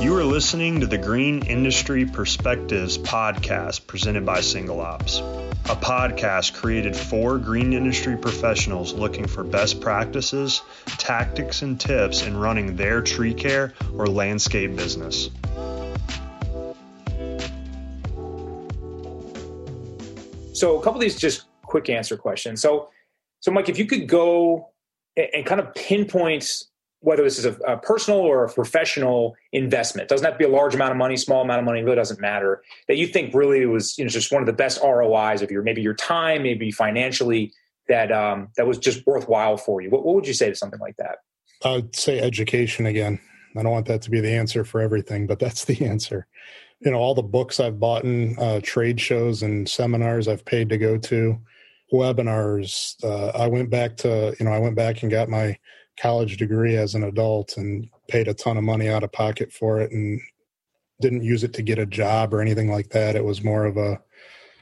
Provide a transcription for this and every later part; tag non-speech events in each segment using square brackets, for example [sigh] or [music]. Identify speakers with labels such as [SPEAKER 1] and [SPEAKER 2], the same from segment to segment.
[SPEAKER 1] You are listening to the Green Industry Perspectives podcast presented by SingleOps, a podcast created for green industry professionals looking for best practices, tactics, and tips in running their tree care or landscape business.
[SPEAKER 2] So, a couple of these just quick answer questions. So, so Mike, if you could go and kind of pinpoint whether this is a, a, personal or a professional investment. Doesn't have to be a large amount of money small amount of money really doesn't matter. That you think really was you know just one of the best rois of your maybe your time maybe financially that um, that was just worthwhile for you. What, what would you say to something like that?
[SPEAKER 3] I would say education again. I don't want that to be the answer for everything but that's the answer. You know all the books i've bought in uh, trade shows and seminars i've paid to go to webinars uh, i went back to you know i went back and got my college degree as an adult and paid a ton of money out of pocket for it and didn't use it to get a job or anything like that. It was more of a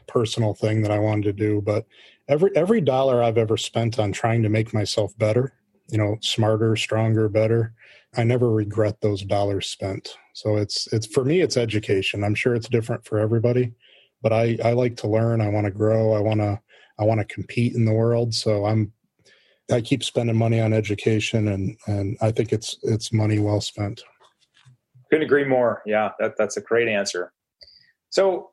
[SPEAKER 3] personal thing that I wanted to do. But every every dollar I've ever spent on trying to make myself better, you know, smarter, stronger, better, I never regret those dollars spent. So it's it's for me it's education. I'm sure it's different for everybody, but I I like to learn, I want to grow, I want to I want to compete in the world, so I'm I keep spending money on education, and and I think it's it's money well spent.
[SPEAKER 2] Couldn't agree more. Yeah, that, that's a great answer. So,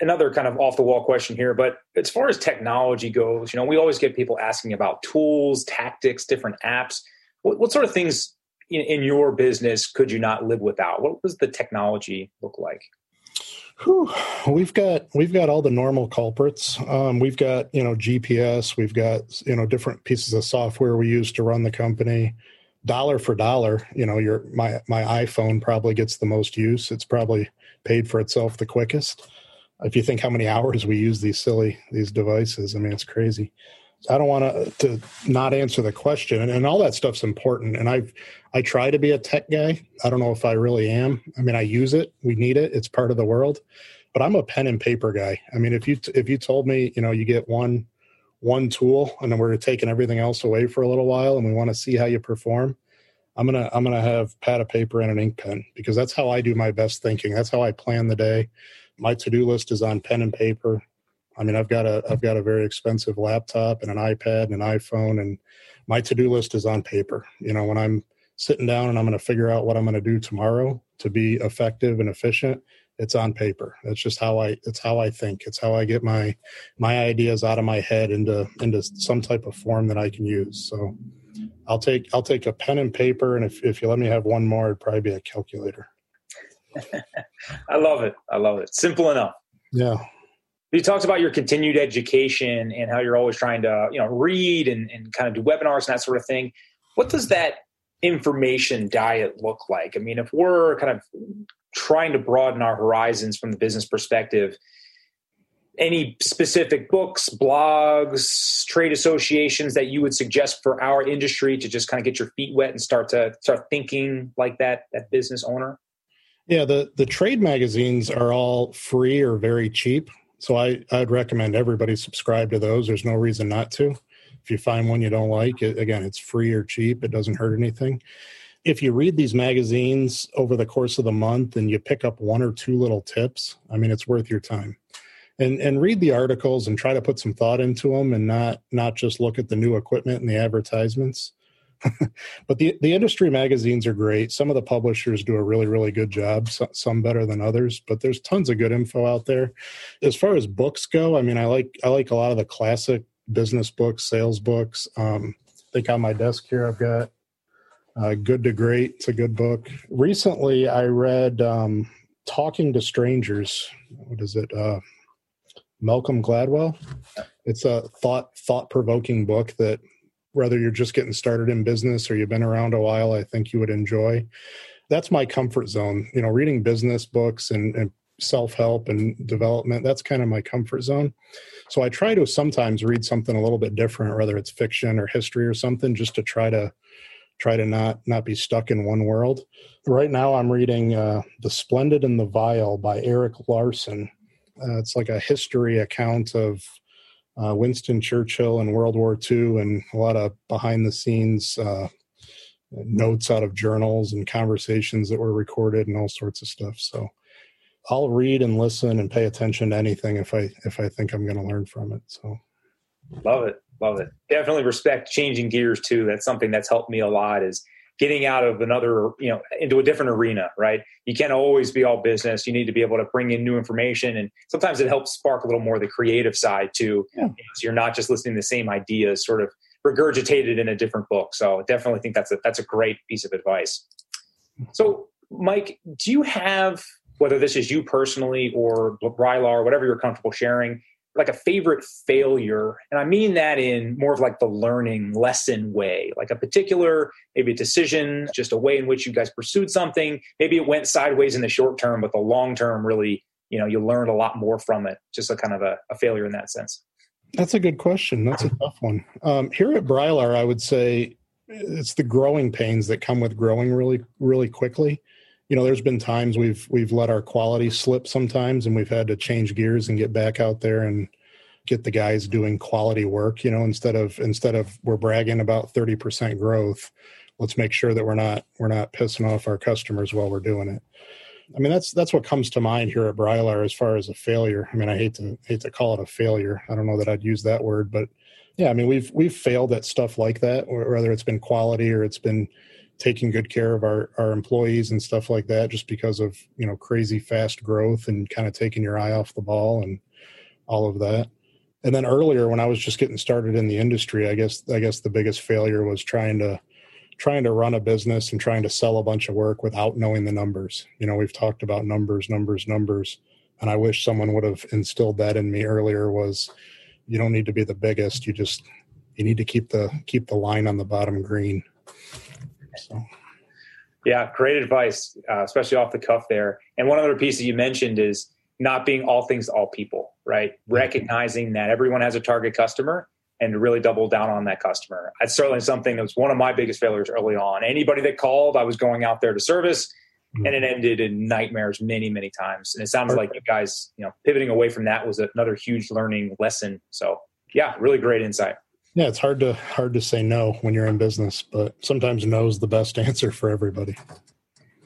[SPEAKER 2] another kind of off the wall question here, but as far as technology goes, you know, we always get people asking about tools, tactics, different apps. What, what sort of things in, in your business could you not live without? What does the technology look like?
[SPEAKER 3] Whew. We've got we've got all the normal culprits. Um, we've got you know GPS. We've got you know different pieces of software we use to run the company. Dollar for dollar, you know, your my my iPhone probably gets the most use. It's probably paid for itself the quickest. If you think how many hours we use these silly these devices, I mean it's crazy. I don't want to not answer the question, and, and all that stuff's important. And I've I try to be a tech guy. I don't know if I really am. I mean, I use it. We need it. It's part of the world. But I'm a pen and paper guy. I mean, if you if you told me, you know, you get one one tool and then we're taking everything else away for a little while and we want to see how you perform, I'm gonna I'm gonna have pad of paper and an ink pen because that's how I do my best thinking. That's how I plan the day. My to do list is on pen and paper. I mean, I've got a I've got a very expensive laptop and an iPad and an iPhone, and my to do list is on paper. You know, when I'm sitting down and I'm going to figure out what I'm going to do tomorrow to be effective and efficient, it's on paper. That's just how I it's how I think. It's how I get my my ideas out of my head into into some type of form that I can use. So I'll take I'll take a pen and paper, and if if you let me have one more, it'd probably be a calculator. [laughs]
[SPEAKER 2] I love it. I love it. Simple enough.
[SPEAKER 3] Yeah
[SPEAKER 2] you talked about your continued education and how you're always trying to you know read and, and kind of do webinars and that sort of thing. What does that information diet look like? I mean if we're kind of trying to broaden our horizons from the business perspective any specific books blogs trade associations that you would suggest for our industry to just kind of get your feet wet and start to start thinking like that that business owner?
[SPEAKER 3] Yeah the the trade magazines are all free or very cheap so I, I'd recommend everybody subscribe to those. There's no reason not to. If you find one you don't like, it, again, it's free or cheap. It doesn't hurt anything. If you read these magazines over the course of the month and you pick up one or two little tips, I mean, it's worth your time. And and read the articles and try to put some thought into them and not not just look at the new equipment and the advertisements. [laughs] but the the industry magazines are great. Some of the publishers do a really really good job. some better than others, but there's tons of good info out there. As far as books go, I mean, I like I like a lot of the classic business books, sales books. Um, I think on my desk here I've got uh, Good to Great. It's a good book. Recently, I read um, Talking to Strangers. What is it? Uh, Malcolm Gladwell. It's a thought thought provoking book that whether you're just getting started in business or you've been around a while, I think you would enjoy. That's my comfort zone. You know, reading business books and, and self help and development, that's kind of my comfort zone. So I try to sometimes read something a little bit different, whether it's fiction or history or something, just to try to try to not not be stuck in one world. Right now, I'm reading uh, "The Splendid and the Vile" by Erik Larson. Uh, it's like a history account of uh, Winston Churchill in World War II and a lot of behind the scenes uh, notes out of journals and conversations that were recorded and all sorts of stuff. So I'll read and listen and pay attention to anything if I if I think I'm going to learn from it. So
[SPEAKER 2] love it, love it. Definitely respect changing gears too. That's something that's helped me a lot. Is getting out of another, you know, into a different arena, right? You can't always be all business. You need to be able to bring in new information. And sometimes it helps spark a little more the creative side too. Yeah. so you're not just listening to the same ideas sort of regurgitated in a different book. So definitely think that's a, that's a great piece of advice. So Mike, do you have, whether this is you personally or Brylar, whatever you're comfortable sharing, like a favorite failure. And i mean that in more of like the learning lesson way like a particular maybe a decision just a way in which you guys pursued something. Maybe it went sideways in the short term but the long term really you know you learned a lot more from it. Just a kind of a, a failure in that sense.
[SPEAKER 3] That's a good question. That's a tough one. Um, here at brylar i would say it's the growing pains that come with growing really really quickly you know there's been times we've we've let our quality slip sometimes and we've had to change gears and get back out there and get the guys doing quality work you know instead of instead of we're bragging about 30% growth let's make sure that we're not we're not pissing off our customers while we're doing it. I mean that's that's what comes to mind here at Brylar as far as a failure. I mean i hate to hate to call it a failure. I don't know that i'd use that word but yeah i mean we've we've failed at stuff like that whether it's been quality or it's been taking good care of our, our employees and stuff like that just because of you know crazy fast growth and kind of taking your eye off the ball and all of that. And then earlier when i was just getting started in the industry i guess i guess the biggest failure was trying to trying to run a business and trying to sell a bunch of work without knowing the numbers. You know we've talked about numbers numbers numbers. And i wish someone would have instilled that in me earlier was you don't need to be the biggest. You just you need to keep the keep the line on the bottom green so.
[SPEAKER 2] Yeah, great advice, uh, especially off the cuff there. And one other piece that you mentioned is not being all things to all people, right? Mm-hmm. Recognizing that everyone has a target customer and to really double down on that customer. That's certainly something that was one of my biggest failures early on. Anybody that called, I was going out there to service, mm-hmm. and it ended in nightmares many, many times. And it sounds like you guys, you know, pivoting away from that was another huge learning lesson. So, yeah, really great insight.
[SPEAKER 3] Yeah, it's hard to hard to say no when you're in business, but sometimes no is the best [laughs] answer for everybody.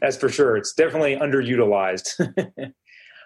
[SPEAKER 2] That's for sure. It's definitely underutilized. [laughs] All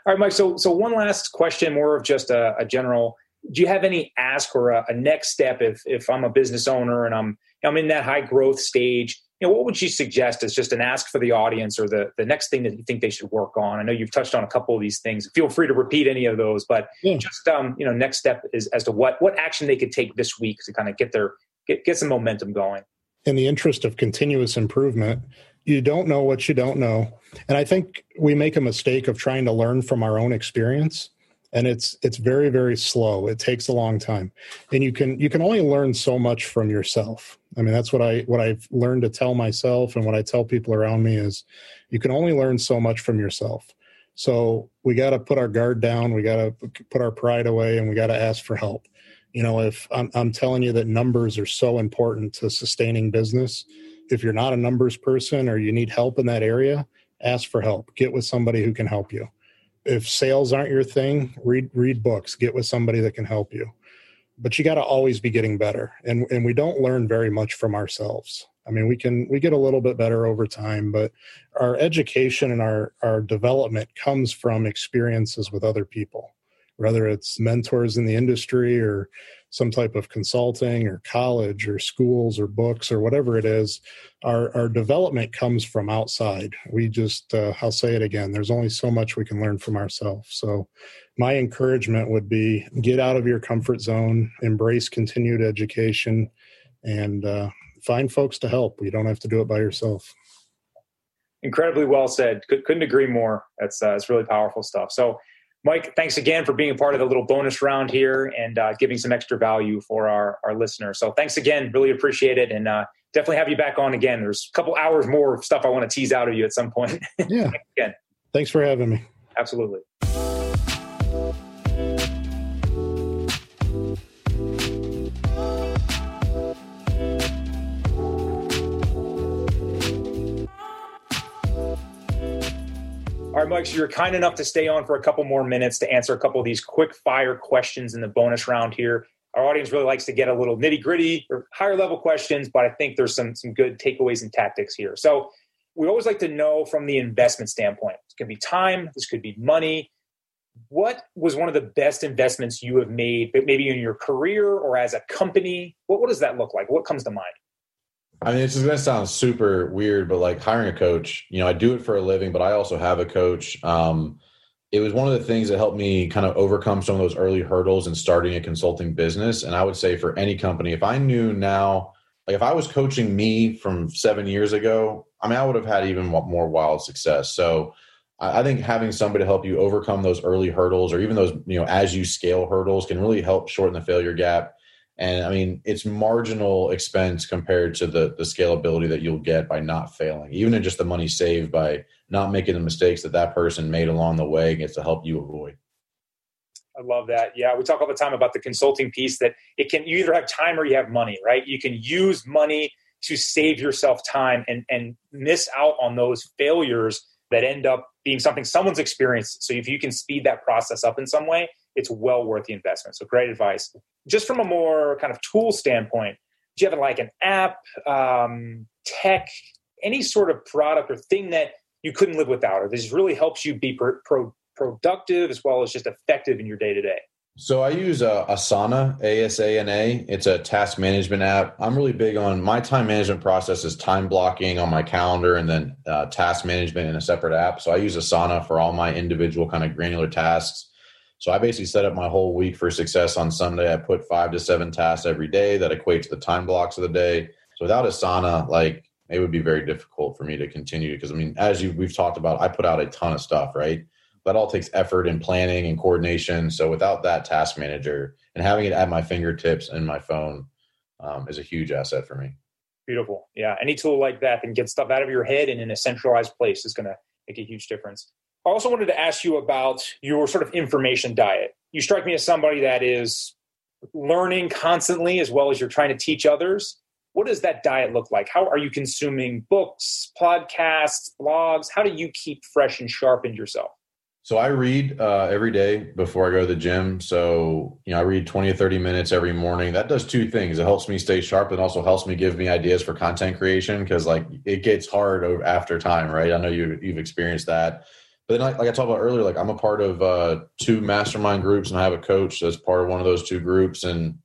[SPEAKER 2] right, Mike. So, so one last question, more of just a, a general. Do you have any ask or a, a, next step if if I'm a business owner and I'm I'm in that high growth stage? You know, what would you suggest as just an ask for the audience or the the next thing that you think they should work on? I know you've touched on a couple of these things. Feel free to repeat any of those, but yeah. just um, you know, next step is as to what what action they could take this week to kind of get their get get some momentum going.
[SPEAKER 3] In the interest of continuous improvement, you don't know what you don't know and i think we make a mistake of trying to learn from our own experience and it's it's very very slow it takes a long time and you can you can only learn so much from yourself i mean that's what i what i've learned to tell myself and what i tell people around me is you can only learn so much from yourself so we got to put our guard down we got to put our pride away and we got to ask for help you know if I'm, I'm telling you that numbers are so important to sustaining business if you're not a numbers person or you need help in that area, ask for help. Get with somebody who can help you. If sales aren't your thing, read read books. Get with somebody that can help you. But you got to always be getting better, and and we don't learn very much from ourselves. I mean, we can we get a little bit better over time, but our education and our our development comes from experiences with other people, whether it's mentors in the industry or some type of consulting or college or schools or books or whatever it is our our development comes from outside. We just uh, i'll say it again there's only so much we can learn from ourselves. So my encouragement would be get out of your comfort zone embrace continued education and uh, find folks to help. You don't have to do it by yourself.
[SPEAKER 2] Incredibly well said. Couldn't agree more. That's uh, it's really powerful stuff. So Mike, thanks again for being a part of the little bonus round here and uh, giving some extra value for our, our listeners. So thanks again. Really appreciate it. And uh, definitely have you back on again. There's a couple hours more of stuff I want to tease out of you at some point. [laughs]
[SPEAKER 3] Yeah. again. Thanks for having me.
[SPEAKER 2] Absolutely. All right, Mike, so you're kind enough to stay on for a couple more minutes to answer a couple of these quick fire questions in the bonus round here. our audience really likes to get a little nitty gritty or higher level questions, but I think there's some some good takeaways and tactics here. So we always like to know from the investment standpoint. It could be time, this could be money. What was one of the best investments you have made, but maybe in your career or as a company? What, what does that look like? What comes to mind?
[SPEAKER 4] I mean, it's going to sound super weird, but like hiring a coach, you know, I do it for a living, but I also have a coach. Um, it was one of the things that helped me kind of overcome some of those early hurdles in starting a consulting business. And I would say for any company, if I knew now, like if I was coaching me from seven years ago, I mean, I would have had even more wild success. So I think having somebody to help you overcome those early hurdles or even those, you know, as you scale hurdles can really help shorten the failure gap and I mean, it's marginal expense compared to the the scalability that you'll get by not failing. Even in just the money saved by not making the mistakes that that person made along the way gets to help you avoid.
[SPEAKER 2] I love that. Yeah, we talk all the time about the consulting piece that it can you either have time or you have money, right? You can use money to save yourself time and and miss out on those failures that end up being something someone's experienced. So if you can speed that process up in some way, it's well worth the investment. So great advice. Just from a more kind of tool standpoint, do you have like an app, um, tech, any sort of product or thing that you couldn't live without, or this really helps you be pro- pro- productive as well as just effective in your day to day?
[SPEAKER 4] So I use uh, Asana, A S A N A. It's a task management app. I'm really big on my time management process is time blocking on my calendar and then uh, task management in a separate app. So I use Asana for all my individual kind of granular tasks. So I basically set up my whole week for success on Sunday. I put five to seven tasks every day that equates to the time blocks of the day. So without Asana, like it would be very difficult for me to continue because I mean, as you we've talked about, I put out a ton of stuff, right? That all takes effort and planning and coordination. So without that task manager and having it at my fingertips and my phone um, is a huge asset for me.
[SPEAKER 2] Beautiful. Yeah. Any tool like that and get stuff out of your head and in a centralized place is going to make a huge difference. I also wanted to ask you about your sort of information diet. You strike me as somebody that is learning constantly as well as you're trying to teach others. What does that diet look like? How are you consuming books, podcasts, blogs? How do you keep fresh and sharp in yourself?
[SPEAKER 4] So I read uh, every day before I go to the gym. So you know, I read twenty or thirty minutes every morning. That does two things. It helps me stay sharp, and also helps me give me ideas for content creation because like it gets hard after time, right? I know you you've experienced that. But then, like, like I talked about earlier, like I'm a part of uh, two mastermind groups, and I have a coach that's part of one of those two groups, and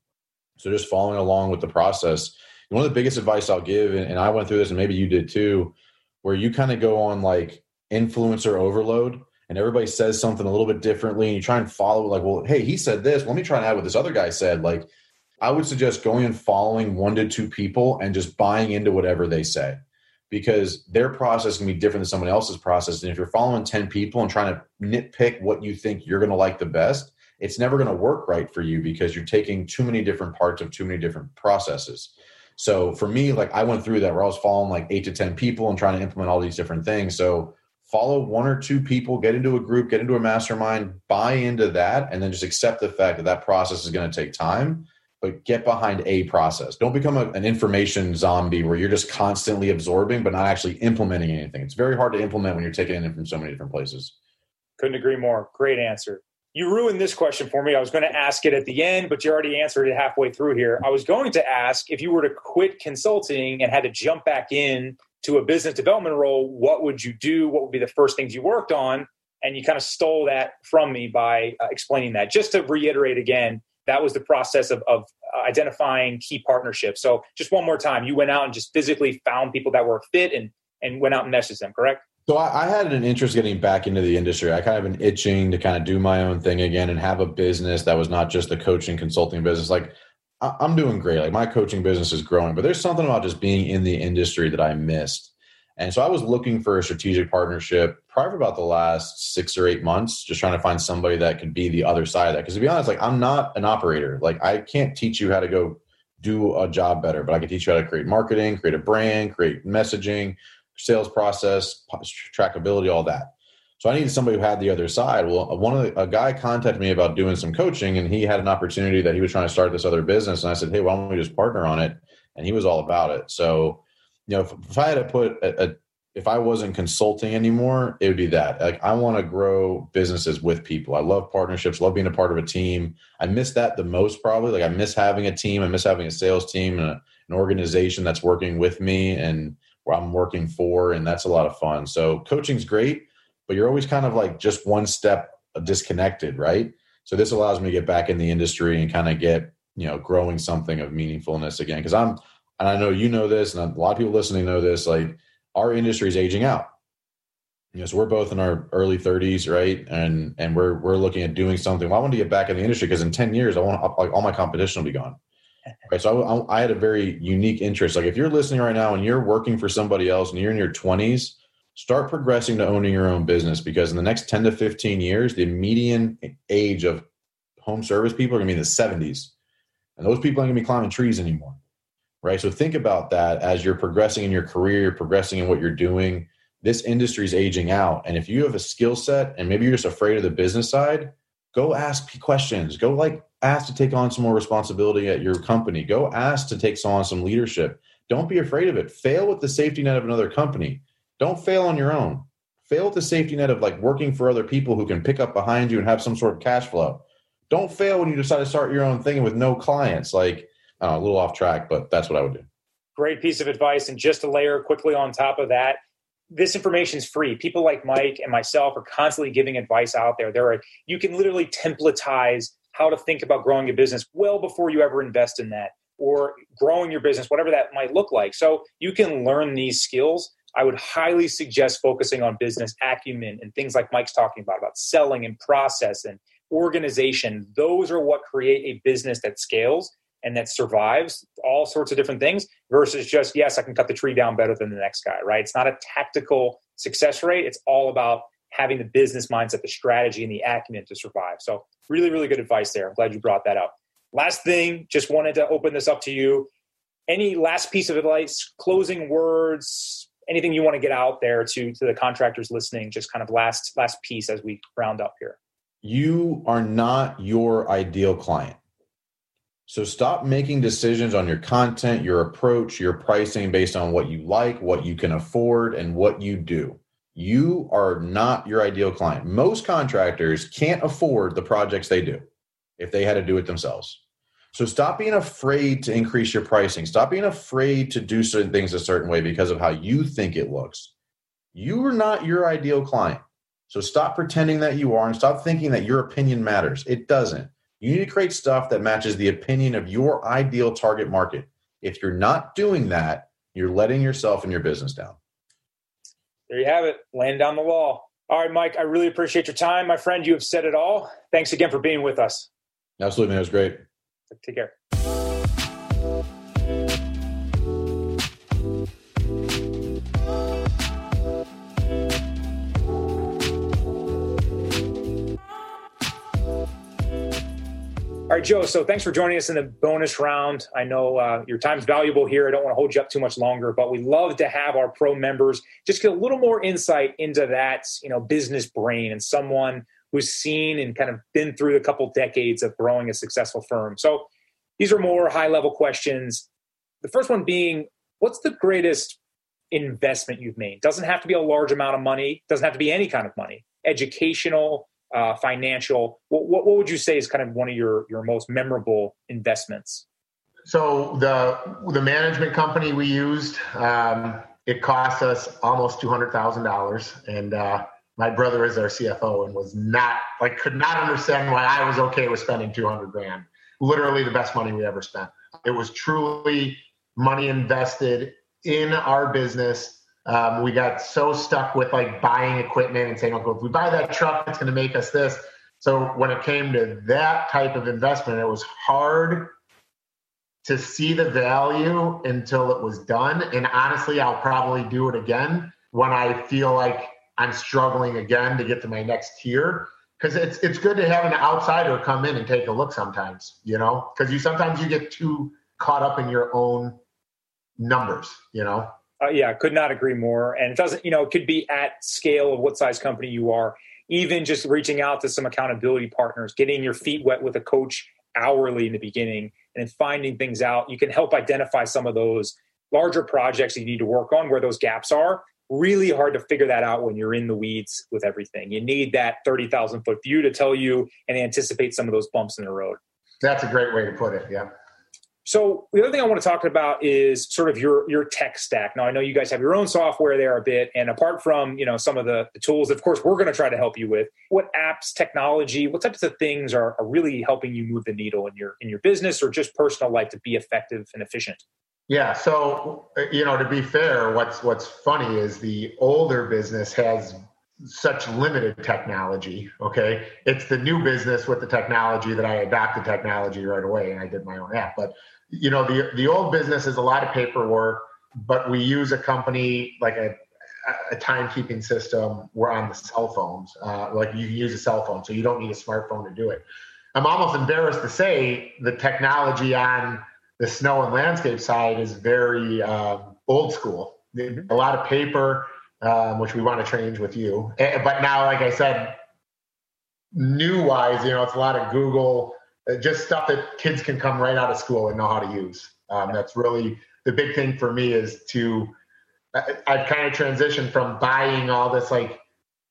[SPEAKER 4] so just following along with the process. One of the biggest advice I'll give, and I went through this, and maybe you did too, where you kind of go on like influencer overload, and everybody says something a little bit differently, and you try and follow like, well, hey, he said this. Let me try and add what this other guy said. Like, I would suggest going and following one to two people and just buying into whatever they say because their process can be different than someone else's process. And if you're following 10 people and trying to nitpick what you think you're going to like the best, it's never going to work right for you because you're taking too many different parts of too many different processes. So for me, like I went through that where I was following like eight to 10 people and trying to implement all these different things. So follow one or two people, get into a group, get into a mastermind, buy into that, and then just accept the fact that that process is going to take time but get behind a process. Don't become a, an information zombie where you're just constantly absorbing but not actually implementing anything. It's very hard to implement when you're taking it in from so many different places.
[SPEAKER 2] Couldn't agree more. Great answer. You ruined this question for me. I was going to ask it at the end, but you already answered it halfway through here. I was going to ask if you were to quit consulting and had to jump back in to a business development role, what would you do? What would be the first things you worked on? And you kind of stole that from me by uh, explaining that. Just to reiterate again, that was the process of, of uh, identifying key partnerships. So just one more time, you went out and just physically found people that were fit and and went out and messaged them, correct?
[SPEAKER 4] So I, I, had an interest getting back into the industry. I kind of been itching to kind of do my own thing again and have a business that was not just the coaching consulting business. Like I, I'm doing great. Like my coaching business is growing, but there's something about just being in the industry that I missed. And so I was looking for a strategic partnership probably about the last six or eight months, just trying to find somebody that could be the other side of that. Because to be honest, like I'm not an operator. Like I can't teach you how to go do a job better, but I can teach you how to create marketing, create a brand, create messaging, sales process, trackability, all that. So I needed somebody who had the other side. Well, uh, one of the, a guy contacted me about doing some coaching, and he had an opportunity that he was trying to start this other business, and I said, "Hey, why don't we just partner on it?" And he was all about it. So know, if, if I had to put a, a, if I wasn't consulting anymore, it would be that. Like I want to grow businesses with people. I love partnerships, love being a part of a team. I miss that the most probably. Like I miss having a team. I miss having a sales team and a, an organization that's working with me and where I'm working for, and that's a lot of fun. So coaching's great, but you're always kind of like just one step disconnected, right? So this allows me to get back in the industry and kind of get you know growing something of meaningfulness again. Because I'm, and I know you know this, and a lot of people listening know this, like our industry is aging out. You know, so we're both in our early 30s, right? And and we're we're looking at doing something. Well, I want to get back in the industry because in 10 years, I want like all my competition will be gone. [laughs] Right. So I, I had a very unique interest. Like if you're listening right now and you're working for somebody else and you're in your 20s, start progressing to owning your own business because in the next 10 to 15 years, the median age of home service people are going to be in the 70s. And those people aren't going to be climbing trees anymore right? So think about that as you're progressing in your career, you're progressing in what you're doing. This industry is aging out. And if you have a skill set and maybe you're just afraid of the business side, go ask questions. Go like ask to take on some more responsibility at your company. Go ask to take on some leadership. Don't be afraid of it. Fail with the safety net of another company. Don't fail on your own. Fail with the safety net of like working for other people who can pick up behind you and have some sort of cash flow. Don't fail when you decide to start your own thing with no clients. Like uh, a little off track, but that's what I would do.
[SPEAKER 2] Great piece of advice. And just to layer quickly on top of that, this information is free. People like Mike and myself are constantly giving advice out there. There are you can literally templatize how to think about growing a business well before you ever invest in that or growing your business, whatever that might look like. So you can learn these skills. I would highly suggest focusing on business acumen and things like Mike's talking about, about selling and process and organization. Those are what create a business that scales and that survives all sorts of different things versus just yes i can cut the tree down better than the next guy right? It's not a tactical success rate. It's all about having the business mindset the strategy and the acumen to survive. So really really good advice there. I'm glad you brought that up. Last thing just wanted to open this up to you. Any last piece of advice closing words anything you want to get out there to to the contractors listening just kind of last last piece as we round up here?
[SPEAKER 4] You are not your ideal client so stop making decisions on your content, your approach, your pricing based on what you like, what you can afford, and what you do. You are not your ideal client. Most contractors can't afford the projects they do if they had to do it themselves. So stop being afraid to increase your pricing. Stop being afraid to do certain things a certain way because of how you think it looks. You are not your ideal client. So stop pretending that you are and stop thinking that your opinion matters. It doesn't. You need to create stuff that matches the opinion of your ideal target market. If you're not doing that, you're letting yourself and your business down.
[SPEAKER 2] There you have it, laying down the law. All right, Mike, I really appreciate your time, my friend. You have said it all. Thanks again for being with us.
[SPEAKER 4] Absolutely, man. It was great.
[SPEAKER 2] Take care. All right, Joe. So thanks for joining us in the bonus round. I know uh, your time's valuable here. I don't want to hold you up too much longer, but we love to have our pro members just get a little more insight into that, you know, business brain and someone who's seen and kind of been through a couple decades of growing a successful firm. So these are more high level questions. The first one being, what's the greatest investment you've made? Doesn't have to be a large amount of money. Doesn't have to be any kind of money. Educational, uh, financial. What, what, what would you say is kind of one of your your most memorable investments?
[SPEAKER 5] So the the management company we used, um, it cost us almost two hundred thousand dollars, and uh, my brother is our CFO and was not like could not understand why I was okay with spending two hundred grand. Literally the best money we ever spent. It was truly money invested in our business um, we got so stuck with like buying equipment and saying, "Okay, if we buy that truck, it's going to make us this." So when it came to that type of investment, it was hard to see the value until it was done. And honestly, I'll probably do it again when I feel like I'm struggling again to get to my next tier. Because it's it's good to have an outsider come in and take a look sometimes, you know, because you sometimes you get too caught up in your own numbers, you know.
[SPEAKER 2] Uh, yeah, could not agree more. And it doesn't, you know, it could be at scale of what size company you are. Even just reaching out to some accountability partners, getting your feet wet with a coach hourly in the beginning, and then finding things out. You can help identify some of those larger projects you need to work on where those gaps are. really hard to figure that out when you're in the weeds with everything. You need that 30,000 foot view to tell you and anticipate some of those bumps in the road.
[SPEAKER 5] That's a great way to put it. Yeah.
[SPEAKER 2] So the other thing I want to talk about is sort of your your tech stack. Now I know you guys have your own software there a bit, and apart from you know some of the, the tools, of course, we're going to try to help you with. What apps, technology, what types of things are, are really helping you move the needle in your in your business or just personal life to be effective and efficient?
[SPEAKER 5] Yeah. So uh, you know, to be fair, what's what's funny is the older business has such limited technology. Okay, it's the new business with the technology that I adopted technology right away, and I did my own app. But you know, the the old business is a lot of paperwork, but we use a company like a a timekeeping system. We're on the cell phones, uh, like you can use a cell phone, so you don't need a smartphone to do it. I'm almost embarrassed to say the technology on the snow and landscape side is very um, old school. A lot of paper um, which we want to change with you. But now, like I said, new wise, you know, it's a lot of Google, uh, just stuff that kids can come right out of school and know how to use. Um, that's really the big thing for me is to, I've kind of transitioned from buying all this like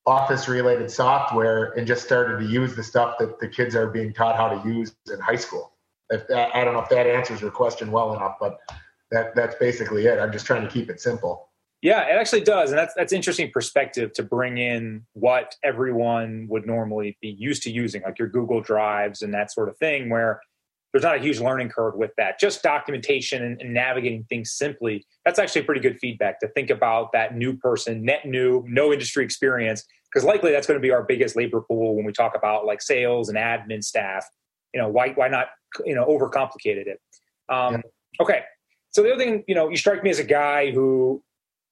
[SPEAKER 5] office related software and just started to use the stuff that the kids are being taught how to use in high school. If that, I don't know if that answers your question well enough, but that that's basically it. I'm just trying to keep it simple.
[SPEAKER 2] Yeah, it actually does, and that's that's interesting perspective to bring in what everyone would normally be used to using, like your Google Drives and that sort of thing, where there's not a huge learning curve with that. Just documentation and, and navigating things simply. That's actually pretty good feedback to think about that new person, net new, no industry experience, because likely that's going to be our biggest labor pool when we talk about like sales and admin staff. You know, why why not you know overcomplicated it? Um, yeah. Okay, so the other thing, you know, you strike me as a guy who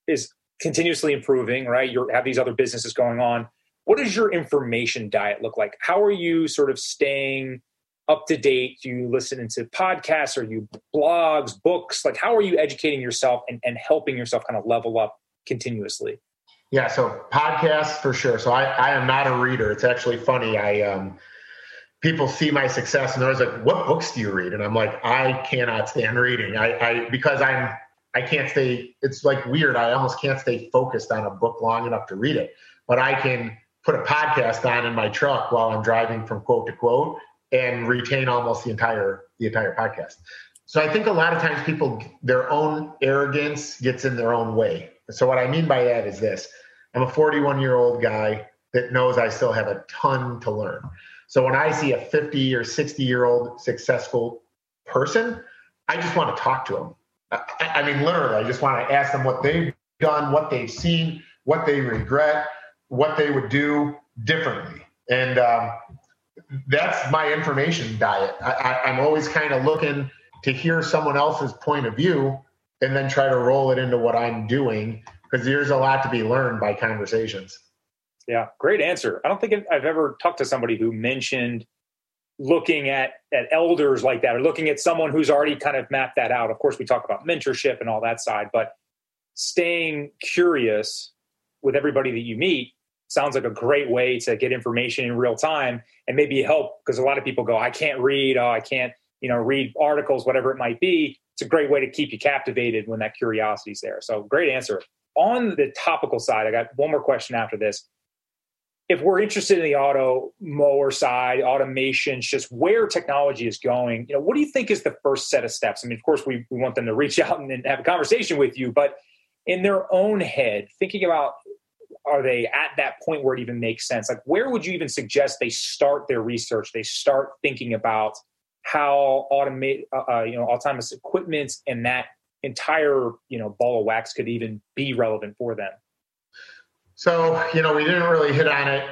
[SPEAKER 2] is continuously improving, right? You have these other businesses going on. What does your information diet look like? How are you sort of staying up to date? Do you listen to podcasts? Are you blogs, books? Like, how are you educating yourself and, and helping yourself kind of level up continuously?
[SPEAKER 5] Yeah, so podcasts for sure. So I, I am not a reader. It's actually funny. I um, people see my success and they're always like, "What books do you read?" And I'm like, I cannot stand reading. I, I because I'm I can't stay, it's like weird. I almost can't stay focused on a book long enough to read it. But I can put a podcast on in my truck while I'm driving from quote to quote and retain almost the entire the entire podcast. So I think a lot of times people their own arrogance gets in their own way. So what I mean by that is this. I'm a 41 year old guy that knows I still have a ton to learn. So when I see a 50 or 60 year old successful person, I just want to talk to them. I, mean, literally, I just want to ask them what they've done, what they've seen, what they regret, what they would do differently. And um, that's my information diet. I, am always kind of looking to hear someone else's point of view and then try to roll it into what I'm doing because there's a lot to be learned by conversations.
[SPEAKER 2] Yeah, great answer. I don't think I've ever talked to somebody who mentioned looking at at elders like that or looking at someone who's already kind of mapped that out. Of course we talk about mentorship and all that side but staying curious with everybody that you meet sounds like a great way to get information in real time and maybe help because a lot of people go i can't read oh i can't you know read articles whatever it might be. It's a great way to keep you captivated when that curiosity is there. So great answer. On the topical side i got one more question after this if we're interested in the auto mower side, automations, just where technology is going, you know, what do you think is the first set of steps? I mean, of course, we, we want them to reach out and, and have a conversation with you, but in their own head, thinking about are they at that point where it even makes sense? Like, where would you even suggest they start their research? They start thinking about how automate, uh, uh you know, autonomous equipment and that entire, you know, ball of wax could even be relevant for them.
[SPEAKER 5] So, you know, we didn't really hit on it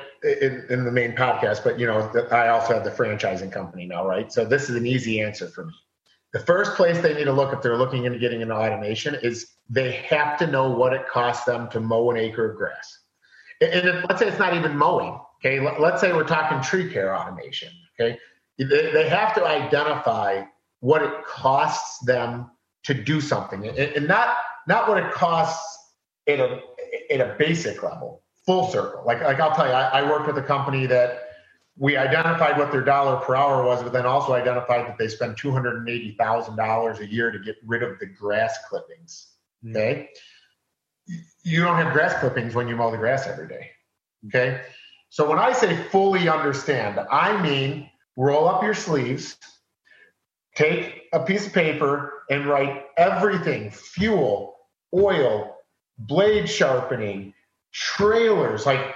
[SPEAKER 5] in, in, the main podcast, but, you know, I also have the franchising company now, right? So this is an easy answer for me. The first place they need to look if they're looking into getting into automation is they have to know what it costs them to mow an acre of grass. And if, let's say it's not even mowing, okay? Let's say we're talking tree care automation, okay? They have to identify what it costs them to do something and not, not what it costs in a at a basic level, full circle. Like like I'll tell you, I, I worked with a company that we identified what their dollar per hour was, but then also identified that they spend two hundred and eighty thousand dollars a year to get rid of the grass clippings. Hmm. Okay. you don't have grass clippings when you mow the grass every day. Okay. So when I say fully understand, I mean roll up your sleeves, take a piece of paper and write everything fuel, oil, blade sharpening, trailers. Like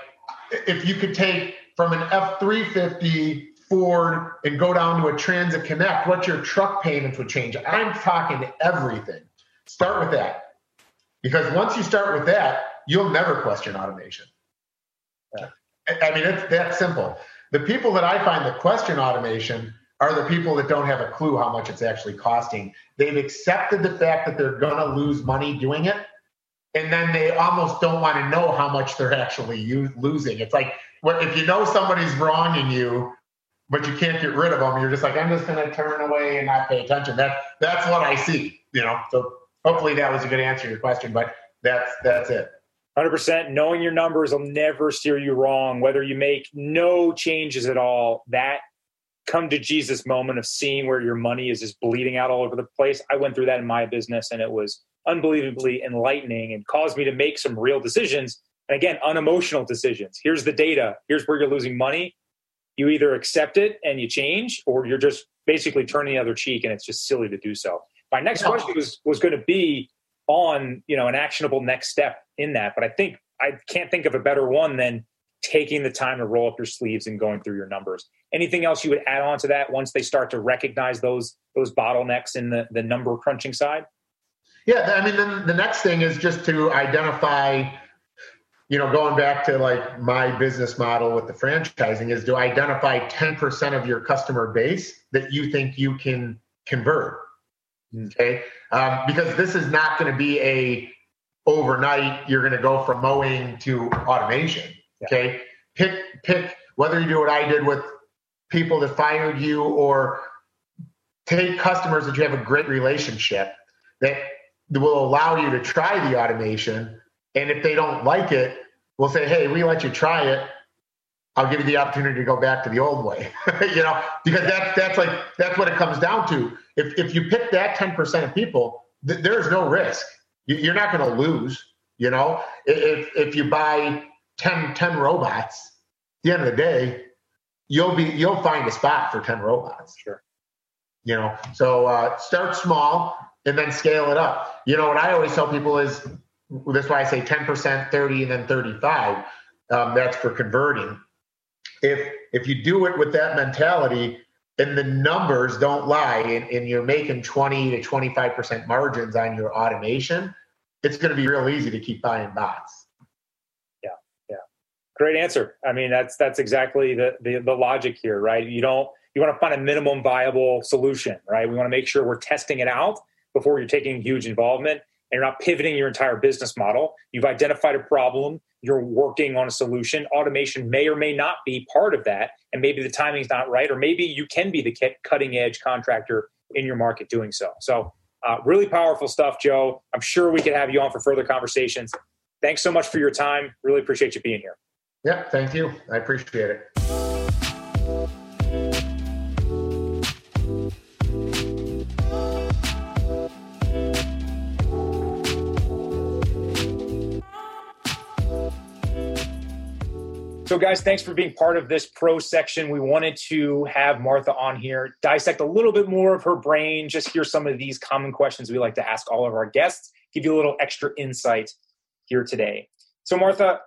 [SPEAKER 5] if you could take from an F 350 Ford and go down to a Transit Connect, what your truck payments would change. I'm talking everything. Start with that. Because once you start with that, you'll never question automation. Yeah. I mean, it's that simple. The people that I find that question automation are the people that don't have a clue how much it's actually costing. They've accepted the fact that they're going to lose money doing it, and then they almost don't want to know how much they're actually losing. It's like if you know somebody's wronging you, but you can't get rid of them, you're just like, I'm just going to turn away and not pay attention. That that's what I see. You know, so hopefully that was a good answer to your question, but that's that's it.
[SPEAKER 2] 100% knowing your numbers will never steer you wrong whether you make no changes at all that come to jesus moment of seeing where your money is just bleeding out all over the place i went through that in my business and it was unbelievably enlightening and caused me to make some real decisions. And again unemotional decisions. Here's the data. Here's where you're losing money. You either accept it and you change or you're just basically turning the other cheek and it's just silly to do so. My next question was was going to be on you know an actionable next step in that but i think i can't think of a better one than taking the time to roll up your sleeves and going through your numbers anything else you would add on to that once they start to recognize those those bottlenecks in the the number crunching side
[SPEAKER 5] yeah i mean then the next thing is just to identify you know going back to like my business model with the franchising is to identify 10% of your customer base that you think you can convert Okay, um, because this is not going to be a overnight. You're going to go from mowing to automation. Okay, pick pick whether you do what I did with people that fired you or take customers that you have a great relationship that will allow you to try the automation. And if they don't like it, we'll say, hey, we let you try it. I'll give you the opportunity to go back to the old way, [laughs] you know, because that's that's like that's what it comes down to. If if you pick that ten percent of people, th- there's no risk. You, are not going to lose. You know, if if you buy 10, 10 robots, at the end of the day, you'll be you'll find a spot for ten robots.
[SPEAKER 2] Sure.
[SPEAKER 5] You know, so uh, start small and then scale it up. You know, what I always tell people is that's why I say ten percent, thirty, and then thirty-five. Um, that's for converting if if you do it with that mentality and the numbers don't lie and, and you're making 20 to 25% margins on your automation, it's going to be real easy to keep buying bots.
[SPEAKER 2] Great answer. I mean, that's that's exactly the, the, the logic here, right? You don't you want to find a minimum viable solution, right? We want to make sure we're testing it out before you're taking huge involvement and you're not pivoting your entire business model. You've identified a problem, you're working on a solution. Automation may or may not be part of that, and maybe the timing's not right, or maybe you can be the cutting edge contractor in your market doing so. So, uh, really powerful stuff, Joe. I'm sure we could have you on for further conversations. Thanks so much for your time. Really appreciate you being here.
[SPEAKER 5] Yeah, thank you. I appreciate it.
[SPEAKER 2] So, guys, thanks for being part of this pro section. We wanted to have Martha on here, dissect a little bit more of her brain, just hear some of these common questions we like to ask all of our guests, give you a little extra insight here today. So, Martha,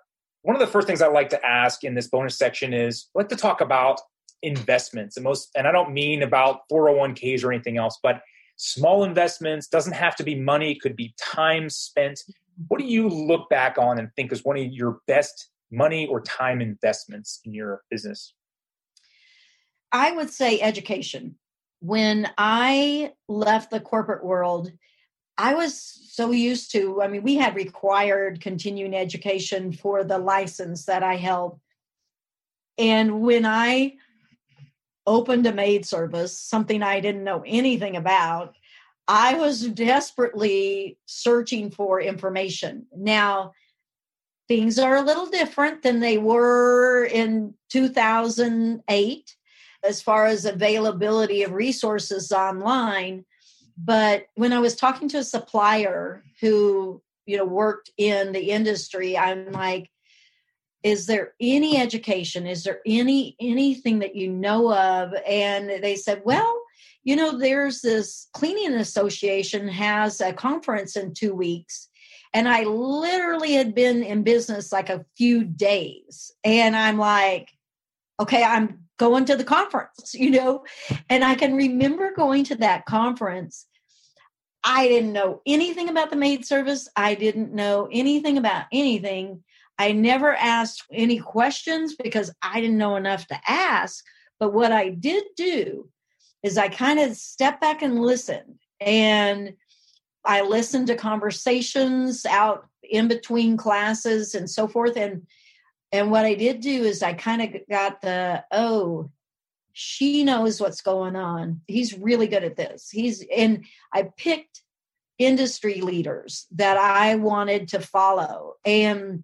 [SPEAKER 2] one of the first things I like to ask in this bonus section is I like to talk about investments. And most and I don't mean about 401ks or anything else, but small investments doesn't have to be money, could be time spent. What do you look back on and think is one of your best money or time investments in your business?
[SPEAKER 6] I would say education. When I left the corporate world, I was so used to, I mean, we had required continuing education for the license that I held. And when I opened a maid service, something I didn't know anything about, I was desperately searching for information. Now, things are a little different than they were in 2008 as far as availability of resources online. But when I was talking to a supplier who you know worked in the industry i'm like is there any education? Is there any anything that you know of? And they said well you know there's this cleaning association has a conference in two weeks. And i literally had been in business like a few days. And i'm like okay i'm going to the conference you know? And i can remember going to that conference. I didn't know anything about the maid service. I didn't know anything about anything. I never asked any questions because i didn't know enough to ask. But what i did do is i kind of stepped back and listened. And i listened to conversations out in between classes and so forth. And and what I did do is I kind of got the, oh, she knows what's going on. He's really good at this. He's, and I picked industry leaders that I wanted to follow. And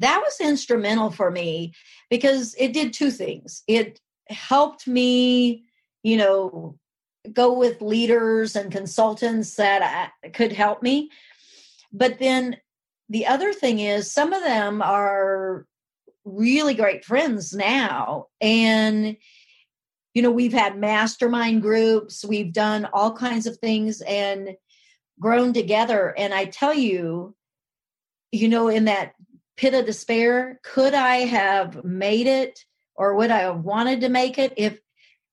[SPEAKER 6] that was instrumental for me because it did two things. It helped me, you know, go with leaders and consultants that I, could help me. But then the other thing is some of them are really great friends now and you know we've had mastermind groups we've done all kinds of things and grown together and i tell you you know in that pit of despair could i have made it or would i have wanted to make it if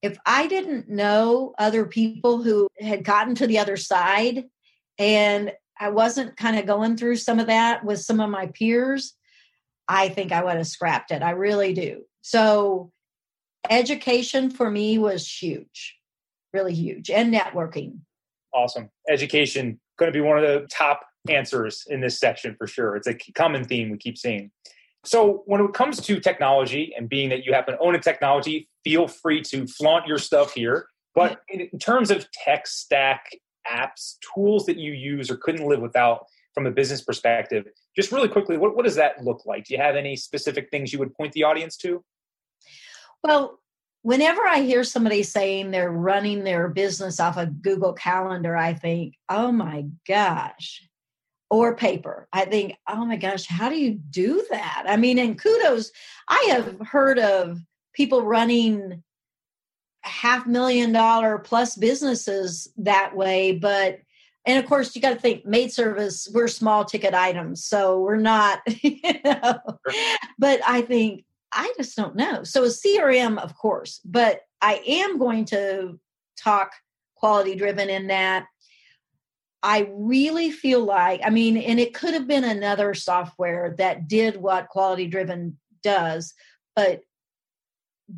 [SPEAKER 6] if i didn't know other people who had gotten to the other side and I wasn't kind of going through some of that with some of my peers, I think I would have scrapped it. I really do. So, education for me was huge, really huge, and networking.
[SPEAKER 2] Awesome. Education going to be one of the top answers in this section for sure. It's a common theme we keep seeing. So, when it comes to technology and being that you happen to own a technology, feel free to flaunt your stuff here. But in terms of tech stack apps, tools that you use or couldn't live without from a business perspective. Just really quickly, what, what does that look like? Do you have any specific things you would point the audience to?
[SPEAKER 6] Well, whenever I hear somebody saying they're running their business off a Google Calendar, I think, oh my gosh, or paper. I think, oh my gosh, how do you do that? I mean, and kudos, I have heard of people running half million dollar plus businesses that way but and of course you got to think maid service we're small ticket items so we're not [laughs] you know. But i think i just don't know. So a crm of course but i am going to talk quality driven in that. I really feel like i mean and it could have been another software that did what quality driven does but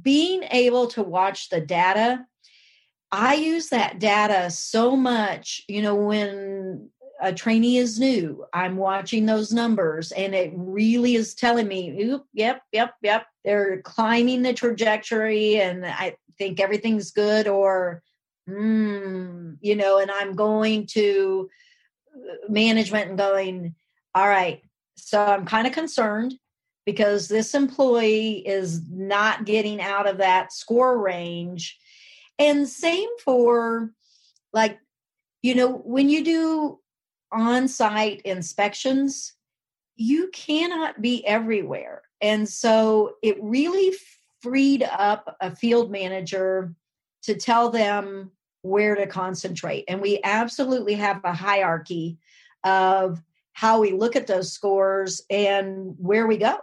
[SPEAKER 6] being able to watch the data i use that data so much you know when a trainee is new i'm watching those numbers and it really is telling me yep yep yep they're climbing the trajectory and i think everything's good or mm, you know and i'm going to uh, management and going all right so i'm kind of concerned because this employee is not getting out of that score range. And same for like, you know, when you do on site inspections, you cannot be everywhere. And so it really freed up a field manager to tell them where to concentrate. And we absolutely have a hierarchy of how we look at those scores and where we go.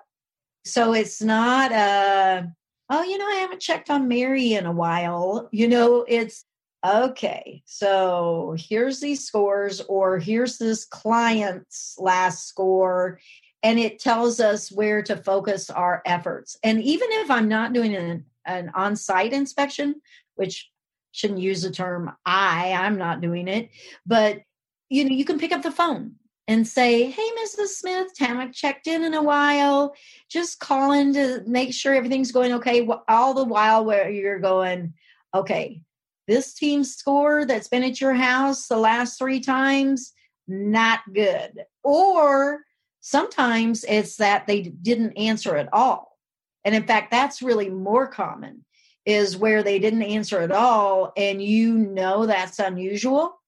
[SPEAKER 6] So it's not a, oh, you know, I haven't checked on Mary in a while. You know, it's okay, so here's these scores, or here's this client's last score, and it tells us where to focus our efforts. And even if I'm not doing an, an on site inspection, which shouldn't use the term I, I'm not doing it, but you know, you can pick up the phone and say, Hey, Mrs. Smith, haven't checked in in a while. Just calling to make sure everything's going okay. All the while where you're going, okay, this team's score that's been at your house the last three times, not good. Or sometimes it's that they didn't answer at all. And in fact, that's really more common is where they didn't answer at all and you know that's unusual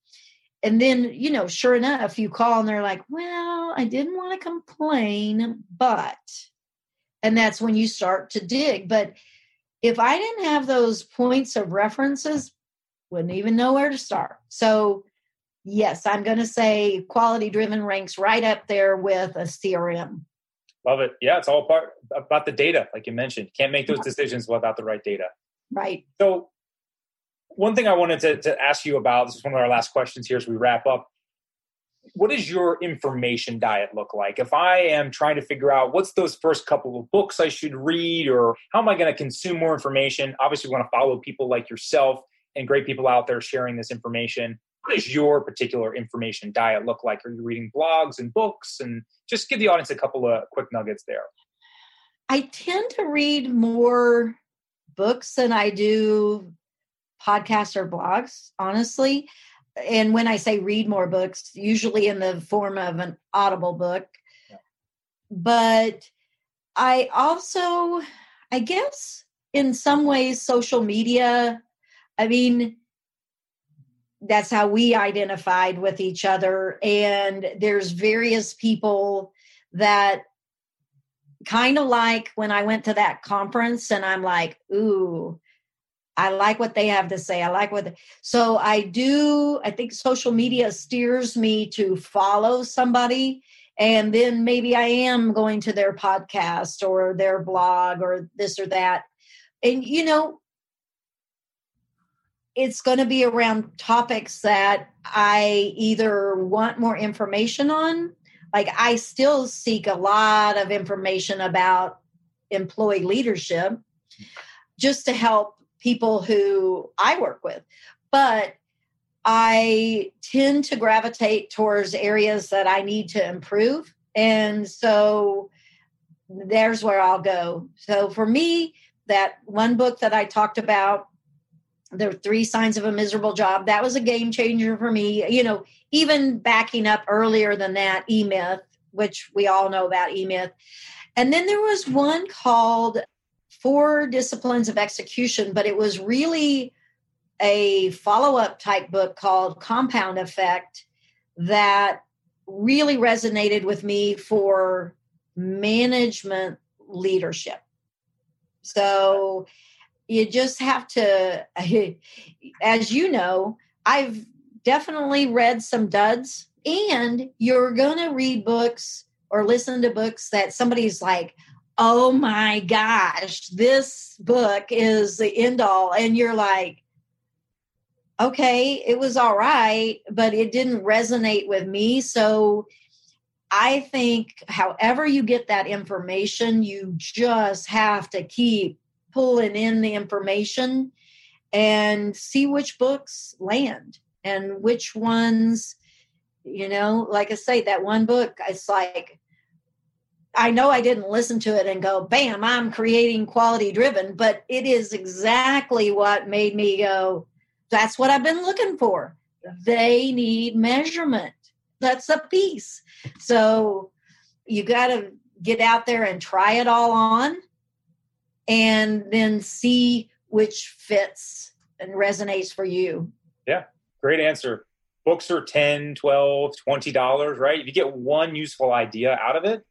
[SPEAKER 6] and then you know sure enough you call and they're like well i didn't want to complain but and that's when you start to dig. But if i didn't have those points of references wouldn't even know where to start. So yes i'm going to say quality driven ranks right up there with a crm
[SPEAKER 2] love it. Yeah it's all part about the data like you mentioned. Can't make those decisions without the right data.
[SPEAKER 6] Right.
[SPEAKER 2] So one thing I wanted to, to ask you about this is one of our last questions here as we wrap up. What does your information diet look like? If I am trying to figure out what's those first couple of books I should read, or how am I going to consume more information? Obviously, we want to follow people like yourself and great people out there sharing this information. What does your particular information diet look like? Are you reading blogs and books? And just give the audience a couple of quick nuggets there.
[SPEAKER 6] I tend to read more books than I do podcasts or blogs, honestly. And when I say read more books, usually in the form of an audible book. Yeah. But I also, I guess, in some ways, social media, I mean, that's how we identified with each other. And there's various people that kind of like when I went to that conference and I'm like, ooh, I like what they have to say. I like what, they, so I do. I think social media steers me to follow somebody, and then maybe I am going to their podcast or their blog or this or that. And, you know, it's going to be around topics that I either want more information on. Like, I still seek a lot of information about employee leadership just to help people who I work with. But I tend to gravitate towards areas that I need to improve. And so there's where I'll go. So for me, that one book that I talked about, the three signs of a miserable job, that was a game changer for me. You know, even backing up earlier than that, E Myth, which we all know about E Myth. And then there was one called four disciplines of execution, but it was really a follow up type book called Compound Effect that really resonated with me for management leadership. So you just have to, [laughs] as you know, I've definitely read some duds, and you're going to read books or listen to books that somebody's like, oh my gosh, this book is the end all. And you're like, okay, it was all right, but it didn't resonate with me. So I think, however, you get that information, you just have to keep pulling in the information and see which books land and which ones, you know, like I say, that one book, it's like, I know I didn't listen to it and go, bam, I'm creating quality driven, but it is exactly what made me go, that's what I've been looking for. They need measurement. That's a piece. So you got to get out there and try it all on and then see which fits and resonates for you.
[SPEAKER 2] Yeah, great answer. Books are 10, 12, 20 dollars, right? If you get one useful idea out of it,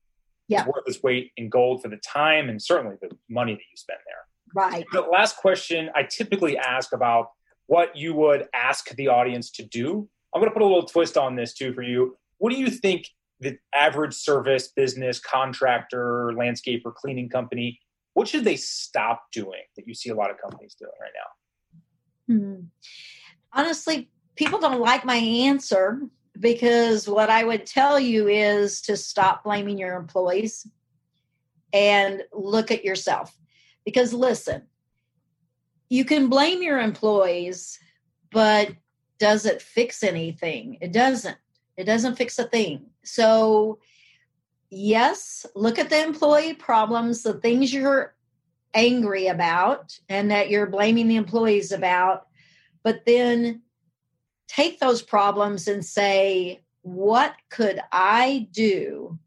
[SPEAKER 2] yeah. worth its weight in gold for the time and certainly the money that you spend there.
[SPEAKER 6] Right.
[SPEAKER 2] The last question I typically ask about what you would ask the audience to do. I'm going to put a little twist on this too for you. What do you think the average service business, contractor, landscaper, cleaning company, what should they stop doing that you see a lot of companies doing right now?
[SPEAKER 6] Hmm. Honestly, people don't like my answer because what I would tell you is to stop blaming your employees and look at yourself. Because listen, you can blame your employees, but does it fix anything? It doesn't. It doesn't fix a thing. So, yes, look at the employee problems, the things you're angry about and that you're blaming the employees about, but then take those problems and say, what could I do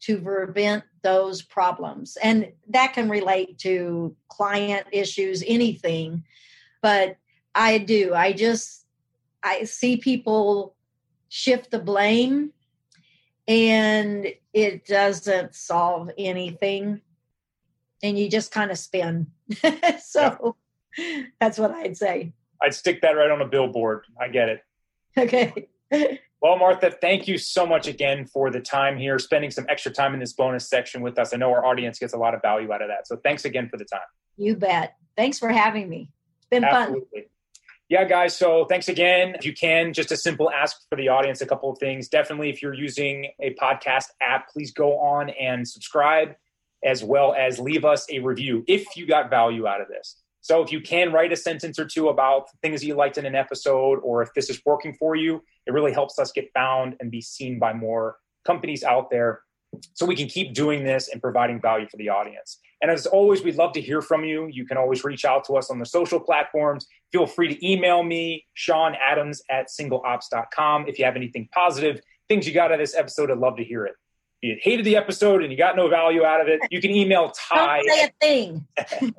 [SPEAKER 6] to prevent those problems? And that can relate to client issues, anything. But I do. I just, I see people shift the blame and it doesn't solve anything and you just kind of spin [laughs] so that's what i'd say
[SPEAKER 2] i'd stick that right on a billboard i get it [laughs]
[SPEAKER 6] okay
[SPEAKER 2] well martha thank you so much again for the time here spending some extra time in this bonus section with us i know our audience gets a lot of value out of that so thanks again for the time
[SPEAKER 6] you bet thanks for having me it's been Absolutely. fun
[SPEAKER 2] yeah, guys. So thanks again. If you can, just a simple ask for the audience a couple of things. Definitely, if you're using a podcast app, please go on and subscribe as well as leave us a review if you got value out of this. So if you can write a sentence or two about things you liked in an episode or if this is working for you, it really helps us get found and be seen by more companies out there so we can keep doing this and providing value for the audience. And as always, we'd love to hear from you. You can always reach out to us on the social platforms. Feel free to email me, Sean Adams at singleops.com. If you have anything positive, things you got out of this episode, I'd love to hear it. If you hated the episode and you got no value out of it, you can email [laughs] Ty.
[SPEAKER 6] Don't say a thing. [laughs]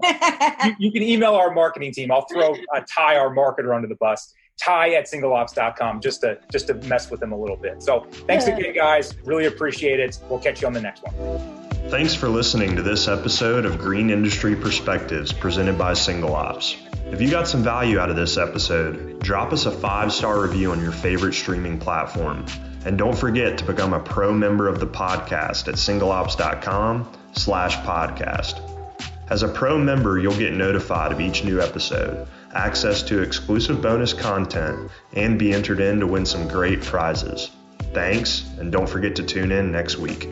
[SPEAKER 2] you, you, can email our marketing team. I'll throw uh, Ty, our marketer, under the bus. Ty at singleops.com just to just to mess with them a little bit. So thanks yeah. again, guys. Really appreciate it. We'll catch you on the next one.
[SPEAKER 1] Thanks for listening to this episode of Green Industry Perspectives presented by SingleOps. If you got some value out of this episode, drop us a five star review on your favorite streaming platform. And don't forget to become a pro member of the podcast at singleops.com slash podcast. As a pro member, you'll get notified of each new episode, access to exclusive bonus content, and be entered in to win some great prizes. Thanks, and don't forget to tune in next week.